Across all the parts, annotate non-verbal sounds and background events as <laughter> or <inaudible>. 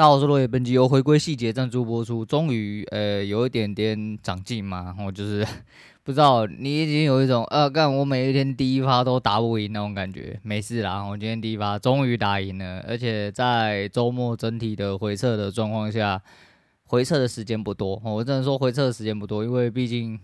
大家好，我是落叶，本集由回归细节赞助播出。终于，呃，有一点点长进嘛，我就是 <laughs> 不知道你已经有一种，呃，干我每一天第一发都打不赢那种感觉，没事啦，我今天第一发终于打赢了，而且在周末整体的回撤的状况下，回撤的时间不多，我只能说回撤的时间不多，因为毕竟。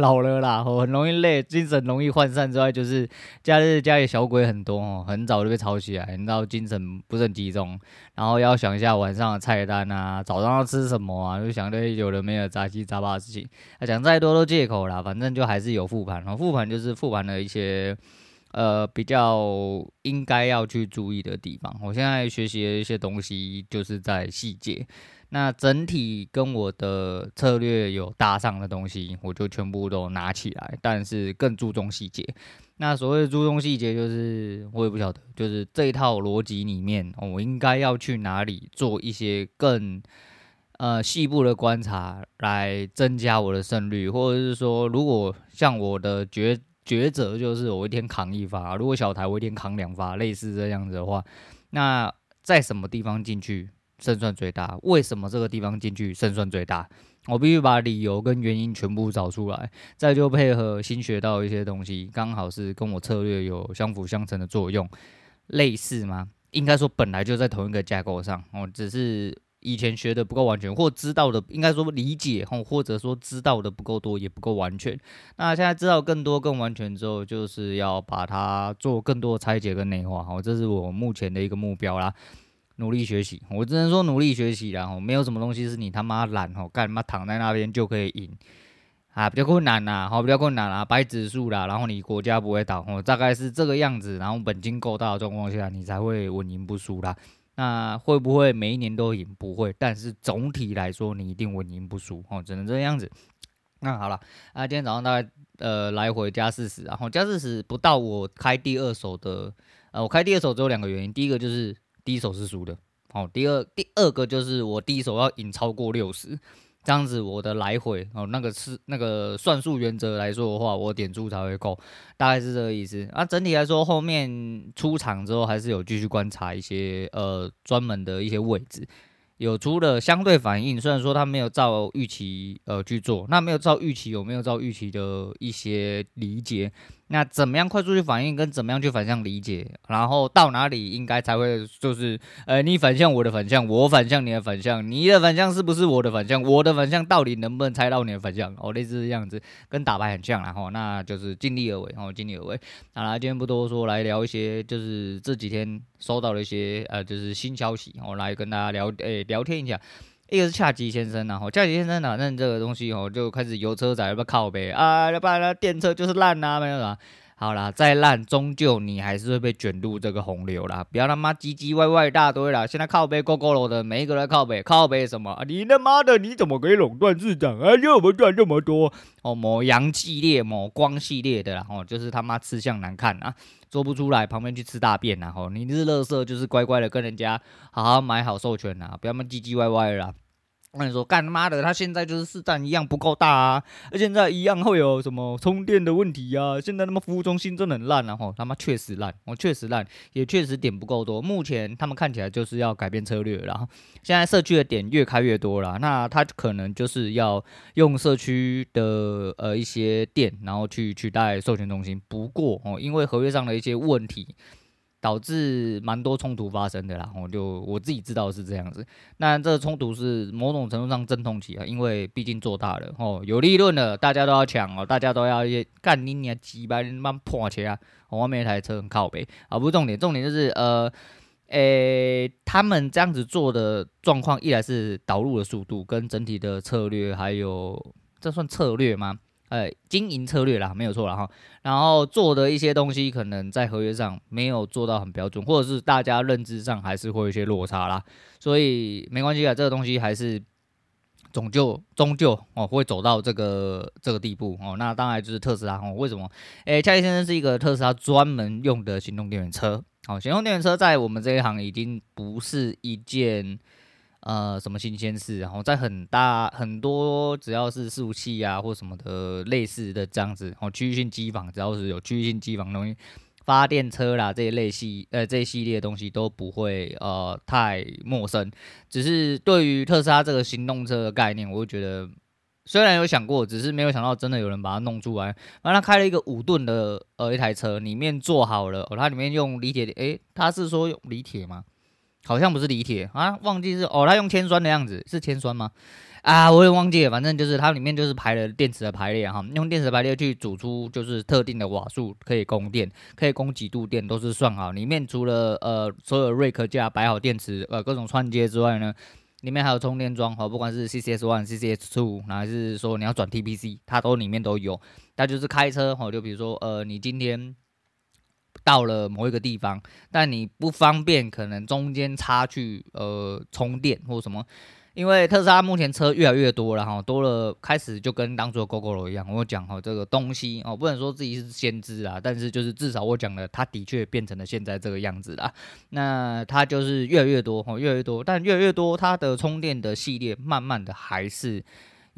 老了啦，我很容易累，精神容易涣散之外，就是假日家里小鬼很多哦，很早就被吵起来，你知道精神不是很集中，然后要想一下晚上的菜单啊，早上要吃什么啊，就想对有的没有杂七杂八的事情，啊，讲再多都借口啦，反正就还是有复盘，然后复盘就是复盘了一些呃比较应该要去注意的地方，我现在学习的一些东西就是在细节。那整体跟我的策略有搭上的东西，我就全部都拿起来，但是更注重细节。那所谓的注重细节，就是我也不晓得，就是这一套逻辑里面，我应该要去哪里做一些更呃细部的观察，来增加我的胜率，或者是说，如果像我的抉抉择，就是我一天扛一发，如果小台我一天扛两发，类似这样子的话，那在什么地方进去？胜算最大，为什么这个地方进去胜算最大？我必须把理由跟原因全部找出来，再就配合新学到一些东西，刚好是跟我策略有相辅相成的作用，类似吗？应该说本来就在同一个架构上，哦，只是以前学的不够完全，或知道的应该说理解，或或者说知道的不够多，也不够完全。那现在知道更多更完全之后，就是要把它做更多拆解跟内化，好，这是我目前的一个目标啦。努力学习，我只能说努力学习啦。吼，没有什么东西是你他妈懒吼，干嘛躺在那边就可以赢啊？比较困难呐，好，比较困难啦，摆指数啦，然后你国家不会倒，吼，大概是这个样子，然后本金够大的状况下，你才会稳赢不输啦。那会不会每一年都赢？不会，但是总体来说，你一定稳赢不输，哦，只能这样子。那好了，啊，今天早上大概呃来回加四十，然后加四十不到我开第二手的，呃，我开第二手只有两个原因，第一个就是。第一手是输的，好，第二第二个就是我第一手要赢超过六十，这样子我的来回哦，那个是那个算术原则来说的话，我点数才会够，大概是这个意思。啊，整体来说，后面出场之后还是有继续观察一些呃专门的一些位置，有出了相对反应，虽然说他没有照预期呃去做，那没有照预期有没有照预期的一些理解？那怎么样快速去反应，跟怎么样去反向理解，然后到哪里应该才会就是，呃，你反向我的反向，我反向你的反向，你的反向是不是我的反向？我的反向到底能不能猜到你的反向？哦，类似这样子，跟打牌很像，然后那就是尽力而为，哦，尽力而为。好啦，今天不多说，来聊一些就是这几天收到的一些呃，就是新消息，我来跟大家聊，诶、聊天一下。一个是恰吉先生，然后恰吉先生反正这个东西哦，就开始油车仔要不要靠呗啊？要不然电车就是烂啊，没有啦。好啦，再烂，终究你还是会被卷入这个洪流啦。不要他妈唧唧歪歪一大堆啦。现在靠北 Gogoro 的每一个人靠北，靠北什么？啊、你他妈的，你怎么可以垄断市场啊？又不赚这么多哦？某阳系列、某光系列的啦，哦，就是他妈吃相难看啊，做不出来，旁边去吃大便啦。哦，你是垃圾，就是乖乖的跟人家好好买好授权啦，不要他妈唧唧歪歪的啦。我跟你说，干他妈的，他现在就是市占一样不够大啊，现在一样会有什么充电的问题啊？现在他妈服务中心真的很烂啊！吼，他妈确实烂，我确实烂，也确实点不够多。目前他们看起来就是要改变策略了，然后现在社区的点越开越多了，那他可能就是要用社区的呃一些店，然后去取代授权中心。不过哦，因为合约上的一些问题。导致蛮多冲突发生的啦，我就我自己知道是这样子。那这个冲突是某种程度上阵痛期啊，因为毕竟做大了哦，有利润了，大家都要抢哦，大家都要干你你几百万破钱啊！我外面一台车很靠北啊，不是重点，重点就是呃，诶、他们这样子做的状况，一来是导入的速度跟整体的策略，还有这算策略吗？呃，经营策略啦，没有错啦哈。然后做的一些东西，可能在合约上没有做到很标准，或者是大家认知上还是会有一些落差啦。所以没关系啊，这个东西还是终究终究哦会走到这个这个地步哦。那当然就是特斯拉哦，为什么？诶，恰吉先生是一个特斯拉专门用的行动电源车。好，行动电源车在我们这一行已经不是一件。呃，什么新鲜事？然后在很大很多，只要是伺服器啊或什么的类似的这样子，哦，区域性机房，只要是有区域性机房东西发电车啦这一类系呃这一系列东西都不会呃太陌生，只是对于特斯拉这个行动车的概念，我就觉得虽然有想过，只是没有想到真的有人把它弄出来。然后他开了一个五吨的呃一台车，里面做好了，哦，它里面用锂铁，诶，他是说用锂铁吗？好像不是锂铁啊，忘记是哦，它用铅酸的样子，是铅酸吗？啊，我也忘记了，反正就是它里面就是排了电池的排列哈，用电池排列去组出就是特定的瓦数可以供电，可以供几度电都是算好。里面除了呃所有瑞克架摆好电池呃各种串接之外呢，里面还有充电桩哈，不管是 CCS One、CCS Two，还是说你要转 TPC，它都里面都有。它就是开车哈，就比如说呃你今天到了某一个地方，但你不方便，可能中间插去呃充电或什么。因为特斯拉目前车越来越多了哈，多了开始就跟当初的 GoGo 一样，我讲哈这个东西哦，不能说自己是先知啊，但是就是至少我讲了，它的确变成了现在这个样子啦。那它就是越来越多哈，越来越多，但越来越多，它的充电的系列慢慢的还是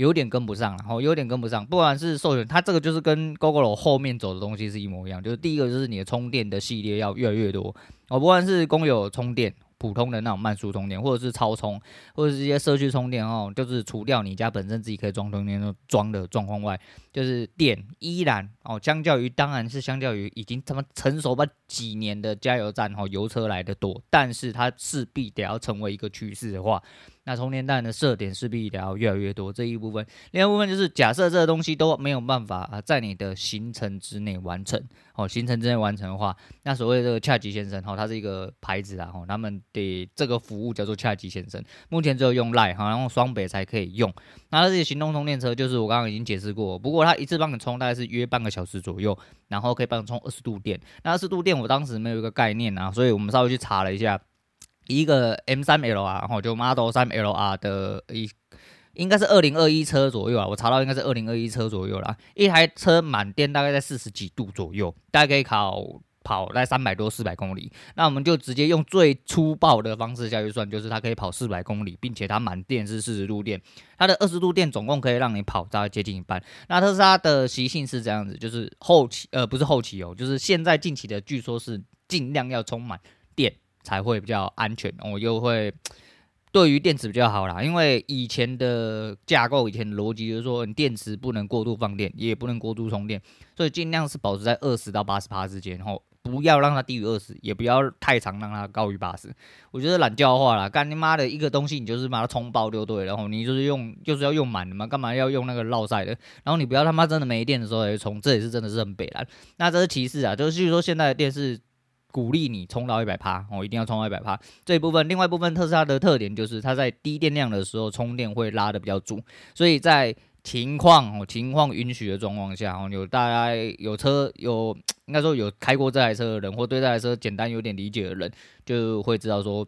有点跟不上，然后有点跟不上。不管是授权，它这个就是跟 Gogoro 后面走的东西是一模一样，就是第一个就是你的充电的系列要越来越多哦，不管是公有充电。普通的那种慢速充电，或者是超充，或者是一些社区充电哦，就是除掉你家本身自己可以装充电桩的状况外，就是电依然哦，相较于当然是相较于已经他妈成熟吧几年的加油站哦油车来的多，但是它势必得要成为一个趋势的话。那充电站的设点势必也要越来越多，这一部分，另外一部分就是假设这个东西都没有办法啊，在你的行程之内完成，哦，行程之内完成的话，那所谓的这个恰吉先生，哈，他是一个牌子啊，哦，他们的这个服务叫做恰吉先生，目前只有用 Line，哈，然后双北才可以用。那这些行动充电车，就是我刚刚已经解释过，不过它一次帮你充大概是约半个小时左右，然后可以帮你充二十度电。那二十度电我当时没有一个概念啊，所以我们稍微去查了一下。一个 M3LR，然后就 Model 3LR 的一，应该是二零二一车左右啊，我查到应该是二零二一车左右啦。一台车满电大概在四十几度左右，大概可以考跑在三百多四百公里。那我们就直接用最粗暴的方式下去算，就是它可以跑四百公里，并且它满电是四十度电，它的二十度电总共可以让你跑大概接近一半。那特斯拉的习性是这样子，就是后期呃不是后期哦，就是现在近期的据说是尽量要充满电。才会比较安全，我、又会对于电池比较好啦。因为以前的架构，以前的逻辑就是说，你电池不能过度放电，也不能过度充电，所以尽量是保持在二十到八十帕之间，然后不要让它低于二十，也不要太长让它高于八十。我觉得懒教化啦，干你妈的一个东西，你就是把它充爆就对了，然后你就是用就是要用满的嘛，干嘛要用那个绕赛的？然后你不要他妈真的没电的时候来充，这也是真的是很北烂。那这是其次啊，就是说现在的电视。鼓励你充到一百趴哦，一定要充到一百趴。这一部分，另外一部分特斯拉的特点就是它在低电量的时候充电会拉的比较足，所以在情况哦情况允许的状况下哦，有大家有车有应该说有开过这台车的人，或对这台车简单有点理解的人，就会知道说。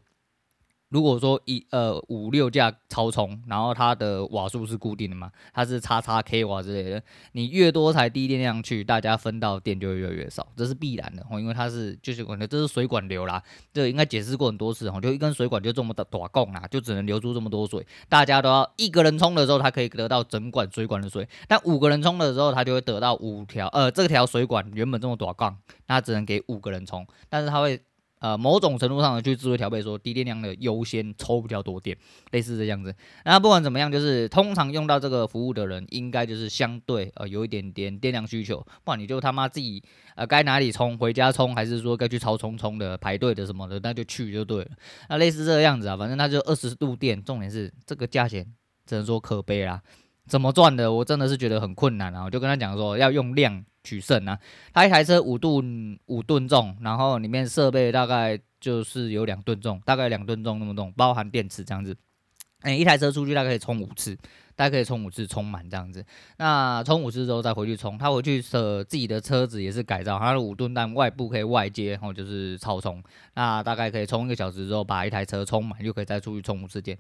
如果说一呃五六架超充，然后它的瓦数是固定的嘛，它是叉叉 k 瓦之类的，你越多台低电量去，大家分到电就会越来越少，这是必然的哦，因为它是就是可能这是水管流啦，这应该解释过很多次哦，就一根水管就这么的短供啦，就只能流出这么多水，大家都要一个人充的时候，它可以得到整管水管的水，但五个人充的时候，它就会得到五条呃这条水管原本这么短供，那只能给五个人充，但是它会。呃，某种程度上的去智慧调配，说低电量的优先抽比较多电，类似这样子。那不管怎么样，就是通常用到这个服务的人，应该就是相对呃有一点点电量需求，不然你就他妈自己呃该哪里充回家充，还是说该去超充充的排队的什么的，那就去就对了。那类似这个样子啊，反正它就二十度电，重点是这个价钱只能说可悲啦。怎么赚的？我真的是觉得很困难啊！我就跟他讲说要用量。取胜啊！它一台车五吨五吨重，然后里面设备大概就是有两吨重，大概两吨重那么重，包含电池这样子。哎、一台车出去大概可以充五次，大概可以充五次充满这样子。那充五次之后再回去充，他回去的自己的车子也是改造，它的五吨但外部可以外接，然后就是超充。那大概可以充一个小时之后，把一台车充满，就可以再出去充五次电。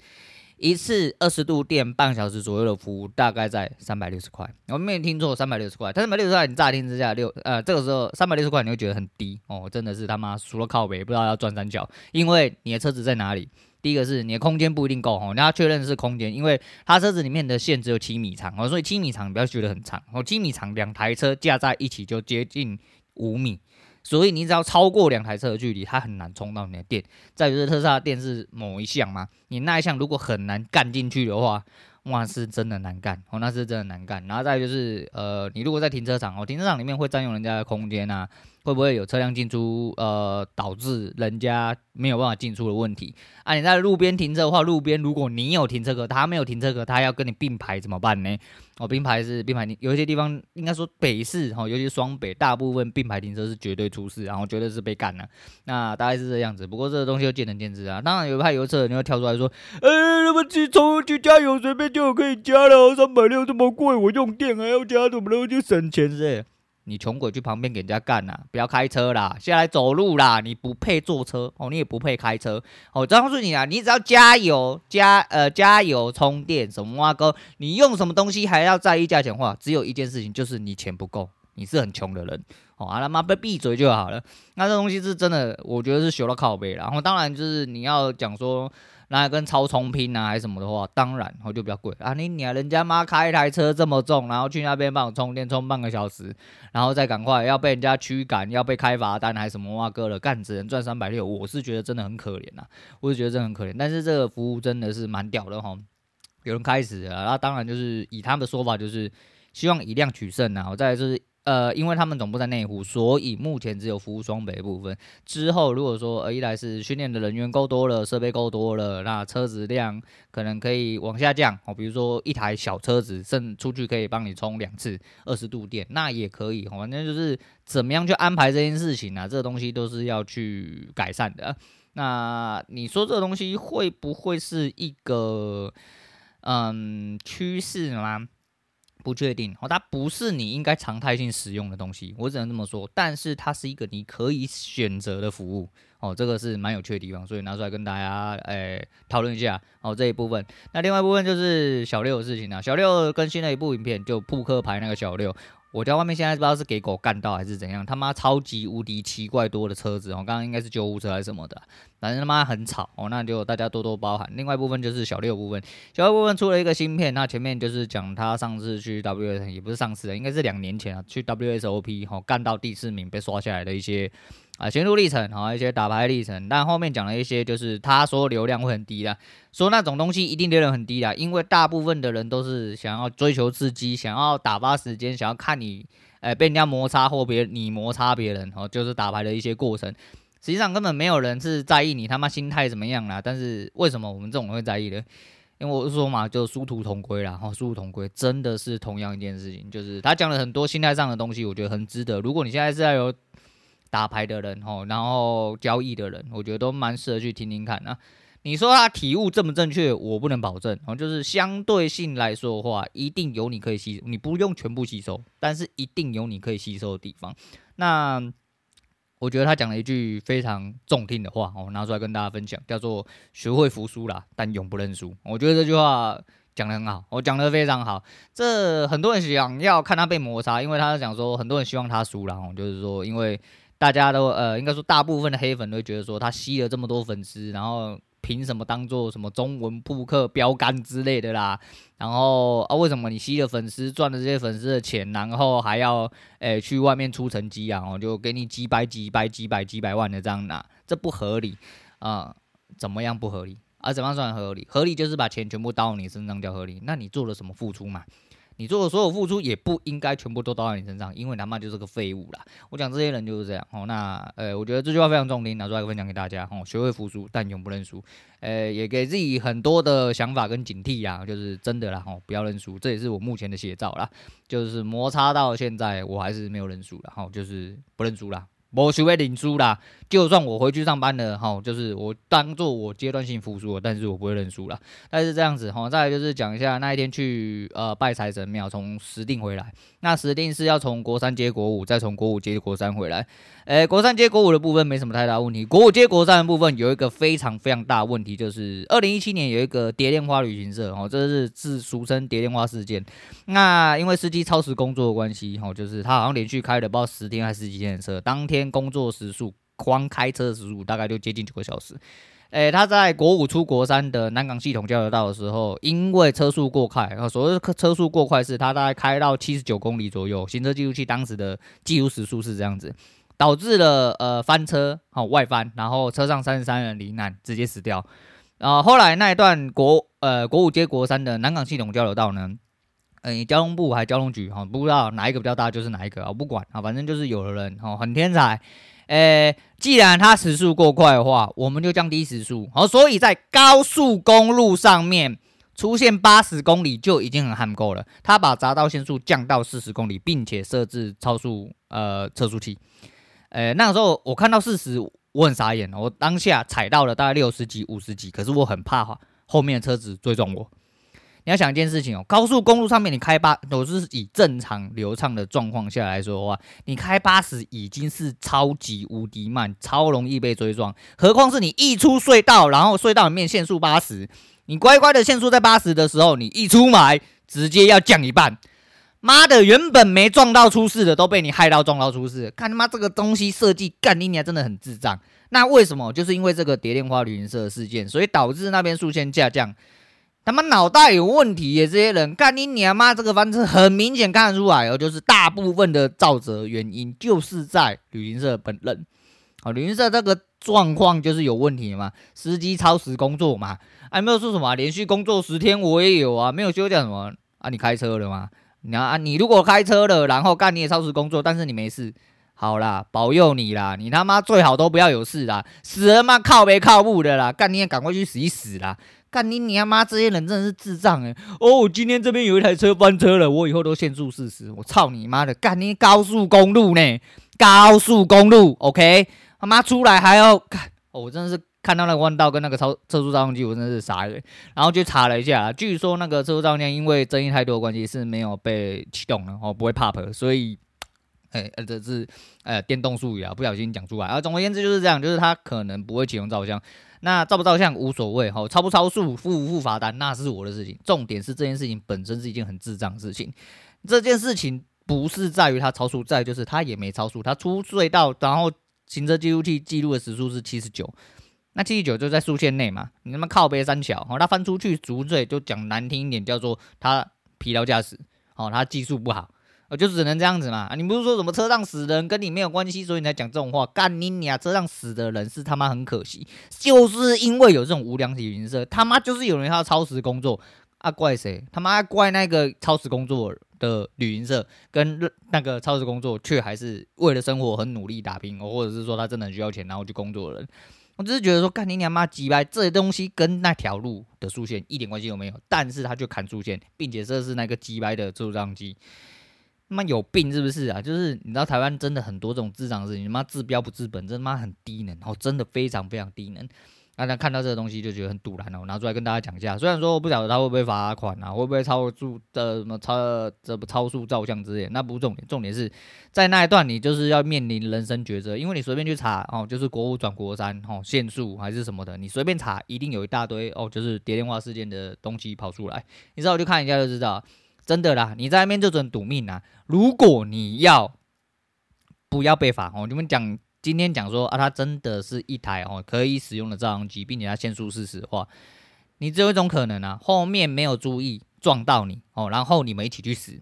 一次二十度电半小时左右的服务，大概在三百六十块。我没有听错，三百六十块。但三百六十块，你乍听之下六呃，这个时候三百六十块你会觉得很低哦，真的是他妈除了靠北，不知道要转三角。因为你的车子在哪里？第一个是你的空间不一定够哦，你要确认是空间，因为它车子里面的线只有七米长哦，所以七米长你不要觉得很长哦，七米长两台车架在一起就接近五米。所以你只要超过两台车的距离，它很难充到你的电。再就是特斯拉的电是某一项嘛，你那一项如果很难干进去的话，哇，是真的难干哦，那是真的难干。然后再就是呃，你如果在停车场哦，停车场里面会占用人家的空间啊。会不会有车辆进出，呃，导致人家没有办法进出的问题？啊，你在路边停车的话，路边如果你有停车格，他没有停车格，他要跟你并排怎么办呢？哦，并排是并排，有些地方应该说北市哈，尤其是双北，大部分并排停车是绝对出事，然后绝对是被干了。那大概是这样子，不过这个东西又见仁见智啊。当然有派油车，你会跳出来说，哎，那么去充去加油，随便就可以加了，三百六这么贵，我用电还要加，怎么能就省钱噻？你穷鬼去旁边给人家干呐！不要开车啦，下来走路啦！你不配坐车哦，你也不配开车哦。告诉你啊，你只要加油加呃加油充电什么哇哥，你用什么东西还要在意价钱话？只有一件事情，就是你钱不够，你是很穷的人啊他妈被闭嘴就好了。那这东西是真的，我觉得是修到靠背。然后当然就是你要讲说。拿来跟超充拼啊，还是什么的话，当然我就比较贵啊。你你啊人家妈开一台车这么重，然后去那边帮我充电充半个小时，然后再赶快要被人家驱赶，要被开罚单还是什么哇哥了，干只能赚三百六，我是觉得真的很可怜呐，我是觉得真的很可怜。但是这个服务真的是蛮屌的哈，有人开始了，那当然就是以他们的说法，就是希望以量取胜啊。我再来就是。呃，因为他们总部在内湖，所以目前只有服务双北部分。之后如果说呃一来是训练的人员够多了，设备够多了，那车子量可能可以往下降哦。比如说一台小车子，甚出去可以帮你充两次二十度电，那也可以。反正就是怎么样去安排这件事情啊，这个东西都是要去改善的。那你说这个东西会不会是一个嗯趋势吗？不确定哦，它不是你应该常态性使用的东西，我只能这么说。但是它是一个你可以选择的服务哦，这个是蛮有趣的地方，所以拿出来跟大家诶讨论一下哦这一部分。那另外一部分就是小六的事情啊，小六更新了一部影片，就扑克牌那个小六。我家外面现在不知道是给狗干到还是怎样，他妈超级无敌奇怪多的车子哦，刚刚应该是救护车还是什么的，反正他妈很吵哦，那就大家多多包涵。另外一部分就是小六部分，小六部分出了一个芯片，那前面就是讲他上次去 WS，也不是上次了，应该是两年前啊，去 WSOP 哦干到第四名被刷下来的一些。啊，前路历程，好一些打牌历程，但后面讲了一些，就是他说流量会很低啦，说那种东西一定流量很低啦，因为大部分的人都是想要追求刺激，想要打发时间，想要看你，哎、被人家摩擦或别你摩擦别人，哦，就是打牌的一些过程。实际上根本没有人是在意你他妈心态怎么样啦，但是为什么我们这种人会在意呢？因为我是说嘛，就殊途同归啦，哈，殊途同归，真的是同样一件事情，就是他讲了很多心态上的东西，我觉得很值得。如果你现在是在有打牌的人吼，然后交易的人，我觉得都蛮适合去听听看啊。你说他体悟正不正确，我不能保证哦。就是相对性来说的话，一定有你可以吸，你不用全部吸收，但是一定有你可以吸收的地方。那我觉得他讲了一句非常中听的话，我拿出来跟大家分享，叫做“学会服输啦，但永不认输”。我觉得这句话讲得很好，我讲得非常好。这很多人想要看他被摩擦，因为他讲说很多人希望他输啦，就是说因为。大家都呃，应该说大部分的黑粉都会觉得说他吸了这么多粉丝，然后凭什么当做什么中文扑克标杆之类的啦？然后啊，为什么你吸了粉丝赚了这些粉丝的钱，然后还要诶、去外面出成绩啊？我就给你几百几百几百几百万的这样拿，这不合理啊、怎么样不合理？啊，怎么样算合理？合理就是把钱全部到你身上叫合理。那你做了什么付出嘛？你做的所有付出也不应该全部都倒在你身上，因为他妈就是个废物啦。我讲这些人就是这样哦。那呃，我觉得这句话非常重听，拿出来分享给大家哦。学会服输，但永不认输。呃，也给自己很多的想法跟警惕呀，就是真的啦哦，不要认输。这也是我目前的写照啦，就是摩擦到现在，我还是没有认输啦，哦，就是不认输啦。我学会领输啦，就算我回去上班了，哈，就是我当做我阶段性服输了，但是我不会认输啦。但是这样子，哈，再来就是讲一下那一天去呃拜财神庙，从石定回来，那石定是要从国三接国五，再从国五接国三回来。诶、国三接国五的部分没什么太大问题，国五接国三的部分有一个非常非常大问题，就是二零一七年有一个蝶恋花旅行社，哦，这是自俗称蝶恋花事件。那因为司机超时工作的关系，哦，就是他好像连续开了不知道十天还是十几天的车，当天工作时数，光开车时数大概就接近九个小时。诶、他在国五出国三的南港系统交流道的时候，因为车速过快，啊，所谓的车速过快是他大概开到七十九公里左右，行车记录器当时的记录时速是这样子。导致了呃翻车，好、外翻，然后车上三十三人罹难，直接死掉。啊后来那一段国呃国五接国三的南港系统交流道呢，嗯交通部还交通局哈、不知道哪一个比较大就是哪一个啊、不管啊、反正就是有的人哦很天才，诶既然他时速过快的话，我们就降低时速，好、所以在高速公路上面。出现八十公里就已经很罕够了。他把匝道限速降到四十公里，并且设置超速呃测速器。呃，那个时候我看到四十，我很傻眼。我当下踩到了大概六十几、五十几，可是我很怕后面的车子追撞我。你要想一件事情哦，高速公路上面你开八，都是以正常流畅的状况下来说的话，你开八十已经是超级无敌慢，超容易被追撞。何况是你一出隧道，然后隧道里面限速八十。你乖乖的限速在八十的时候，你一出来直接要降一半，妈的，原本没撞到出事的都被你害到撞到出事，看他妈这个东西设计干你娘真的很智障。那为什么？就是因为这个蝶恋花旅行社的事件，所以导致那边速限下降。他妈脑袋有问题耶！这些人干你娘妈这个翻车很明显看得出来哦，就是大部分的肇责原因就是在旅行社本人。好，旅行社这个状况就是有问题嘛，司机超时工作嘛。还、啊、没有说什么、连续工作十天，我也有啊，没有休假什么啊？你开车了吗？你啊，你如果开车了，然后干你也超时工作，但是你没事，好啦，保佑你啦，你他妈最好都不要有事啦，死人嘛靠北靠不的啦，干你也赶快去死一死啦，干你你他妈这些人真的是智障诶、欸。哦，今天这边有一台车翻车了，我以后都限速四十，我操你妈的，干你高速公路呢？高速公路，OK，他妈出来还要干，哦，我真的是。看到那个弯道跟那个超测速照相机，我真的是傻了。然后就查了一下，据说那个测速照相机因为争议太多的关系是没有被启动的哦，不会 pop，所以，哎、这是呃电动术语啊，不小心讲出来。啊，总而言之就是这样，就是他可能不会启动照相。那照不照相无所谓，哈，超不超速、付不付罚单那是我的事情。重点是这件事情本身是一件很智障的事情。这件事情不是在于他超速，在就是他也没超速，他出隧道，然后行车记录器记录的时速是七十九。那七十九就在速限内嘛，你他妈靠北三桥，哦，他翻出去赎罪就讲难听一点叫做他疲劳驾驶，哦，他技术不好，我，就只能这样子嘛。你不是说什么车上死人跟你没有关系，所以你才讲这种话？干你娘！车上死的人是他妈很可惜，就是因为有这种无良体云社，他妈就是有人要超时工作啊，怪谁？他妈怪那个超时工作的旅行社跟那个超时工作却还是为了生活很努力打拼，哦，或者是说他真的很需要钱然后去工作的人。我只是觉得说，干你娘妈鸡掰，这些东西跟那条路的速限一点关系都没有，但是他就砍速限，并且这是那个鸡掰的测速照相机，妈有病是不是啊？就是你知道台湾真的很多这种智障事情，他妈治标不治本，真他妈很低能，哦，真的非常非常低能。大家看到这个东西就觉得很堵然哦，拿出来跟大家讲一下。虽然说我不晓得他会不会罚款啊，会不会超速的什么超这不超速照相之类，那不是重点，重点是在那一段你就是要面临人生抉择，因为你随便去查哦，就是国五转国三哦，限速还是什么的，你随便查一定有一大堆哦，就是蝶恋花事件的东西跑出来，你知道我就看一下就知道，真的啦，你在那边就准赌命啊！如果你要不要被罚哦，你们讲。今天讲说啊，它真的是一台哦可以使用的照相机，并且它限速四十的话，你只有一种可能啊，后面没有注意撞到你哦，然后你们一起去死。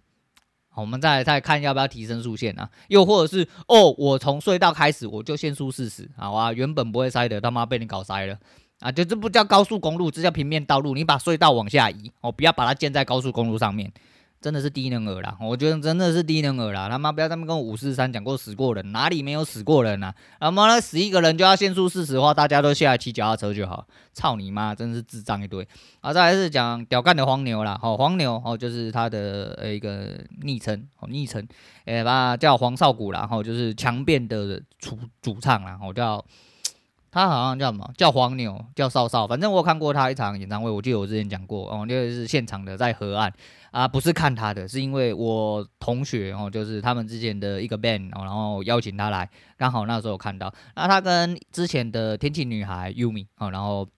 我们再再看要不要提升速限啊？又或者是哦，我从隧道开始我就限速四十，好啊，原本不会塞的，他妈被你搞塞了啊！就这不叫高速公路，这叫平面道路，你把隧道往下移哦，不要把它建在高速公路上面。真的是低能儿啦！我觉得真的是低能儿啦！他妈不要他们跟我五四三讲过死过人，哪里没有死过人啊？他妈的死一个人就要限速四十的话，大家都下来骑脚踏车就好。操你妈！真是智障一堆啊！再来是讲屌干的黄牛啦，好黄牛哦，就是他的呃一个昵称哦，昵称诶，把叫黄少谷啦，然后就是强辩的主主唱啦，我叫。他好像叫什么？叫黄牛，叫少少。反正我看过他一场演唱会，我记得我之前讲过哦，那个是现场的，在河岸啊，不是看他的，是因为我同学哦，就是他们之前的一个 band 哦，然后邀请他来，刚好那时候看到。那他跟之前的天气女孩 Yumi 哦，然后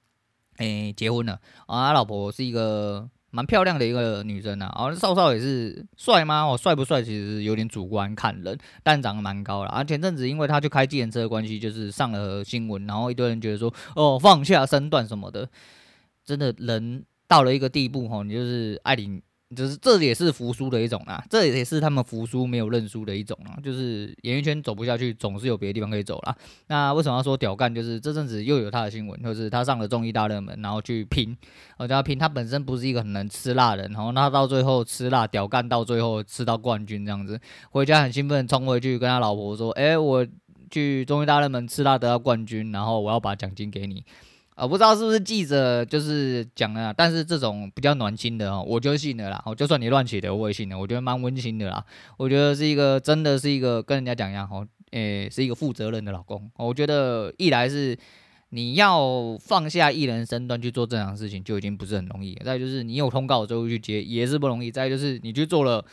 诶结婚了啊，他老婆是一个。蛮漂亮的一个女生呐、啊，哦，少少也是帅吗？哦，帅不帅其实有点主观看人，但长得蛮高了。啊，前阵子因为他去开计程车的关系，就是上了新闻，然后一堆人觉得说，哦，放下身段什么的，真的人到了一个地步，吼，你就是爱领就是这也是服输的一种啊，这也是他们服输没有认输的一种啊。就是演艺圈走不下去，总是有别的地方可以走啦。那为什么要说屌干？就是这阵子又有他的新闻，就是他上了综艺大热门，然后去拼，我叫他拼。他本身不是一个很能吃辣的人，然后他到最后吃辣屌干，到最后吃到冠军这样子，回家很兴奋，冲回去跟他老婆说：“哎、我去综艺大热门吃辣得到冠军，然后我要把奖金给你。”啊，不知道是不是记者就是讲了，但是这种比较暖心的哦，我就信了啦。哦，就算你乱写的，我也信了。我觉得蛮温馨的啦。我觉得是一个真的是一个跟人家讲一样哦，诶，是一个负责任的老公。我觉得一来是你要放下艺人身段去做正常事情，就已经不是很容易。再就是你有通告之后去接也是不容易。再就是你去做了。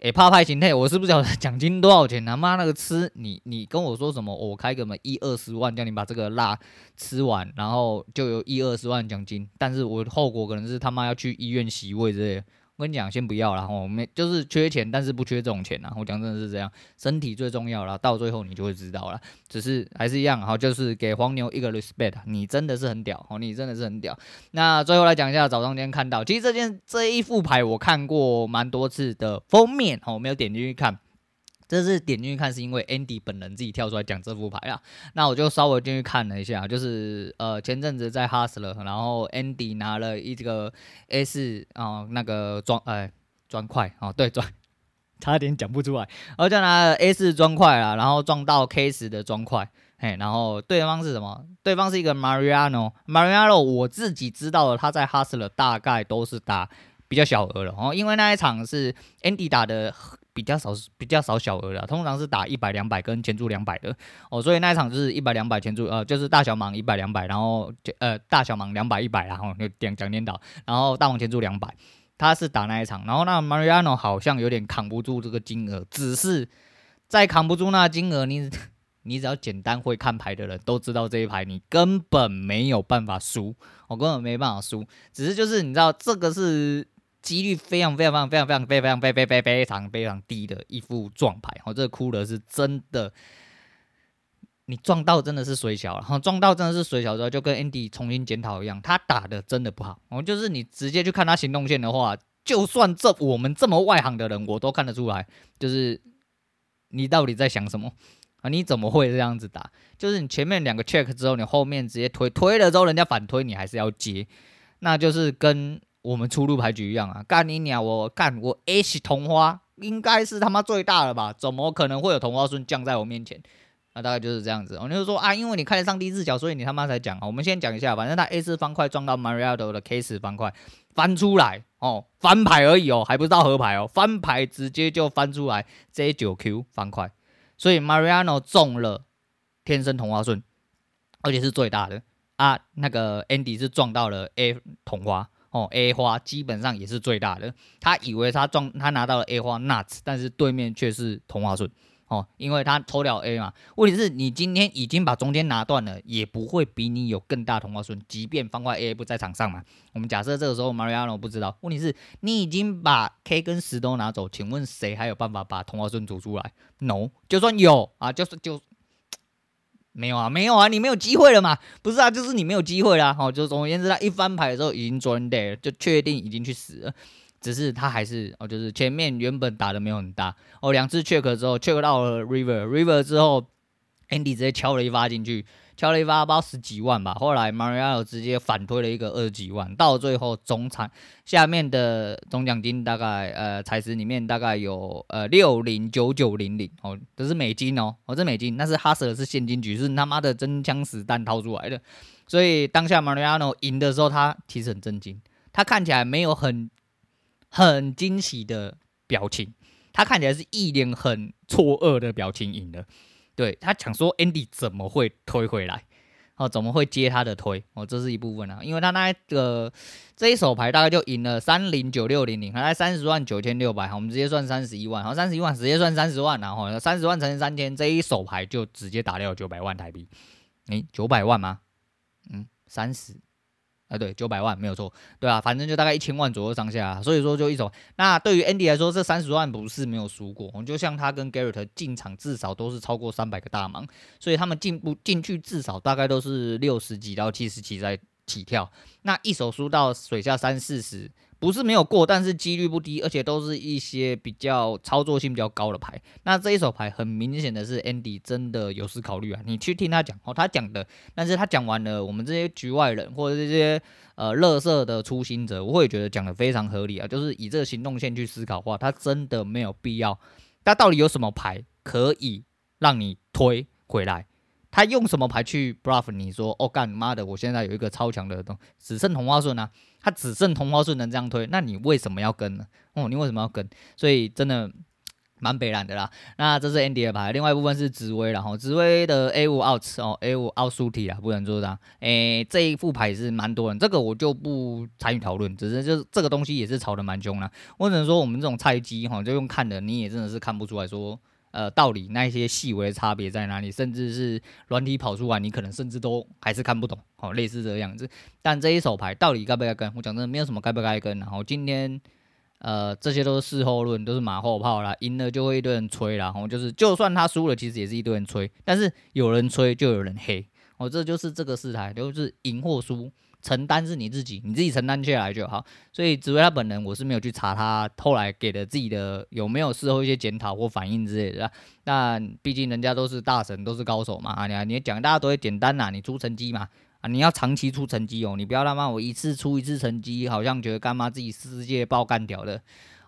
诶，怕派形态，我是不晓得奖金多少钱他？妈那个吃你，你跟我说什么？我开个门一二十万，叫你把这个辣吃完，然后就有一二十万奖金。但是我后果可能是他妈要去医院洗胃之类的。我跟你讲，先不要了，我们就是缺钱，但是不缺这种钱啊。我讲真的是这样，身体最重要了，到最后你就会知道了。只是还是一样，好，就是给黄牛一个 respect，你真的是很屌，哦，你真的是很屌。那最后来讲一下，早上今天看到，其实这件这一副牌我看过蛮多次的封面，哦，我没有点进去看。这是点进去看，是因为 Andy 本人自己跳出来讲这副牌啊。那我就稍微进去看了一下，就是呃前阵子在 Hustler，然后 Andy 拿了一个 S 啊、那个砖哎砖块哦对砖，<laughs> 差点讲不出来，然后就拿了 S 砖块啊，然后撞到 K 十的砖块，嘿，然后对方是什么？对方是一个 Mariano，Mariano 我自己知道的，他在 Hustler 大概都是打比较小额的哦，因为那一场是 Andy 打的。比较少，比较少小额的，通常是打一百、两百跟前注两百的哦，所以那一场就是一百、两百前注，呃，就是大小盲一百、两百，然后呃大小盲两百、一百，然后就点讲颠倒，然后大盲前注两百，他是打那一场，然后那 Mariano 好像有点扛不住这个金额，只是再扛不住那金额，你你只要简单会看牌的人都知道这一牌你根本没有办法输，我根本没办法输，只是就是你知道这个是。几率非常非常非常非常非常非常非常非常非常非常低的一副撞牌，哦，这个哭的是真的，你撞到真的是水小，然后撞到真的是水小之后，就跟 Andy 重新检讨一样，他打的真的不好，哦，就是你直接去看他行动线的话，就算这我们这么外行的人，我都看得出来，就是你到底在想什么啊？你怎么会这样子打？就是你前面两个 check 之后，你后面直接推推了之后，人家反推你还是要接，那就是跟。我们出入牌局一样啊，干你鸟！我干我 H 同花应该是他妈最大的吧？怎么可能会有同花顺降在我面前？那大概就是这样子。我就说啊，因为你看得上帝视角，所以你他妈才讲啊。我们先讲一下，反正他 A 四方块撞到 Mariano 的 K 四方块翻出来哦，翻牌而已哦，还不知道合牌哦，翻牌直接就翻出来 J 九 Q 方块，所以 Mariano 中了天生同花顺，而且是最大的啊。那个 Andy 是撞到了 A 同花。哦，A 花基本上也是最大的。他以为他撞他拿到了 A 花 nuts，但是对面却是同花顺。哦，因为他抽掉 A 嘛。问题是你今天已经把中间拿断了，也不会比你有更大同花顺。即便方块 A 不在场上嘛，我们假设这个时候 Mariano 不知道。问题是你已经把 K 跟十都拿走，请问谁还有办法把同花顺组出来？No，就算有啊，就是就。没有啊，没有啊，你没有机会了嘛？不是啊，就是你没有机会啦。哦，就总而言之，他一翻牌的时候已经 John Day 就确定已经去死了。只是他还是哦，就是前面原本打的没有很大哦，两次 check 之后 check 到了 river，river 之后，Andy 直接敲了一发进去。敲了一发包十几万吧，后来 Mariano 直接反推了一个二十几万，到最后总产下面的总奖金大概呃彩池里面大概有呃六零九九零零。哦，这是美金哦，哦这美金，那是 Hustler 是现金局，是他妈的真枪实弹掏出来的，所以当下 Mariano 赢的时候，他其实很震惊，他看起来没有很很惊喜的表情，他看起来是一脸很错愕的表情赢的。对，他想说，Andy 怎么会推回来？哦，怎么会接他的推？哦，这是一部分啊，因为他那个这一手牌大概就赢了三零九六零零，还来三十万九千六百，我们直接算三十一万，好，三十一万直接算三十万，然后三十万乘以三千，这一手牌就直接打掉九百万台币。诶，九百万吗？嗯，三十。啊，对，九百万没有错，对啊，反正就大概一千万左右上下，所以说就一手。那对于 Andy 来说，这三十万不是没有输过，我就像他跟 Garrett 进场至少都是超过三百个大盲，所以他们进不进去至少大概都是六十几到七十几在起跳。那一手输到水下三四十。不是没有过，但是几率不低，而且都是一些比较操作性比较高的牌。那这一手牌很明显的是 Andy 真的有思考虑啊，你去听他讲哦，他讲的，但是他讲完了，我们这些局外人或者这些呃乐色的初心者，我会觉得讲的非常合理啊，就是以这个行动线去思考的话，他真的没有必要。他到底有什么牌可以让你推回来？他用什么牌去 bluff 你说哦干妈的，我现在有一个超强的东只剩同花顺啊，他只剩同花顺能这样推，那你为什么要跟呢？哦，你为什么要跟？所以真的蛮北烂的啦。那这是 Andy 的牌，另外一部分是紫薇，然后紫薇的 A 五 out 哦，A 五 out 输体啊，不能做这样。诶，这一副牌也是蛮多人，这个我就不参与讨论，只是就是这个东西也是炒得蛮凶啦。我只能说我们这种菜鸡哈，就用看的你也真的是看不出来说。呃，道理那一些细微的差别在哪里？甚至是软体跑出来，你可能甚至都还是看不懂，好，类似这个样子。但这一手牌到底该不该跟？我讲真的，没有什么该不该跟。然后今天，呃，这些都是事后论，都是马后炮啦。赢了就会一堆人吹啦，然后就是就算他输了，其实也是一堆人吹。但是有人吹就有人黑，哦，这就是这个事态，就是赢或输。承担是你自己，你自己承担下来就好。所以紫薇他本人，我是没有去查他后来给的自己的有没有事后一些检讨或反应之类的。但毕竟人家都是大神，都是高手嘛。啊，你你讲大家都会简单呐，你出成绩嘛。啊，你要长期出成绩哦，你不要他妈我一次出一次成绩，好像觉得干嘛自己世界爆干掉的。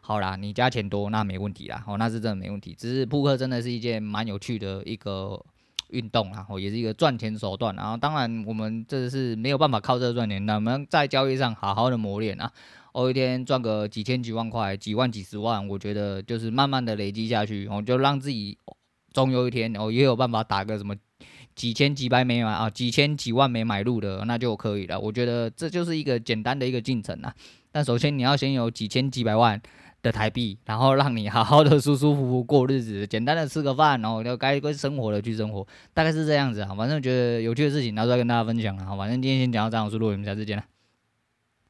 好啦，你加钱多那没问题啦，哦，那是真的没问题。只是扑克真的是一件蛮有趣的一个。运动啊，哦，也是一个赚钱手段。然后，当然我们这是没有办法靠这个赚钱，那我们在交易上好好的磨练啊。我，一天赚个几千几万块，几万几十万，我觉得就是慢慢的累积下去，我，就让自己终有一天哦也有办法打个什么几千几百没买啊，几千几万没买入的，那就可以了。我觉得这就是一个简单的一个进程啊。但首先你要先有几千几百万。的台币，然后让你好好的舒舒服服过日子，简单的吃个饭，然后就该生活的去生活，大概是这样子啊。反正觉得有趣的事情拿出来跟大家分享啊。反正今天先讲到这样，我是陆伟，我们下次见了。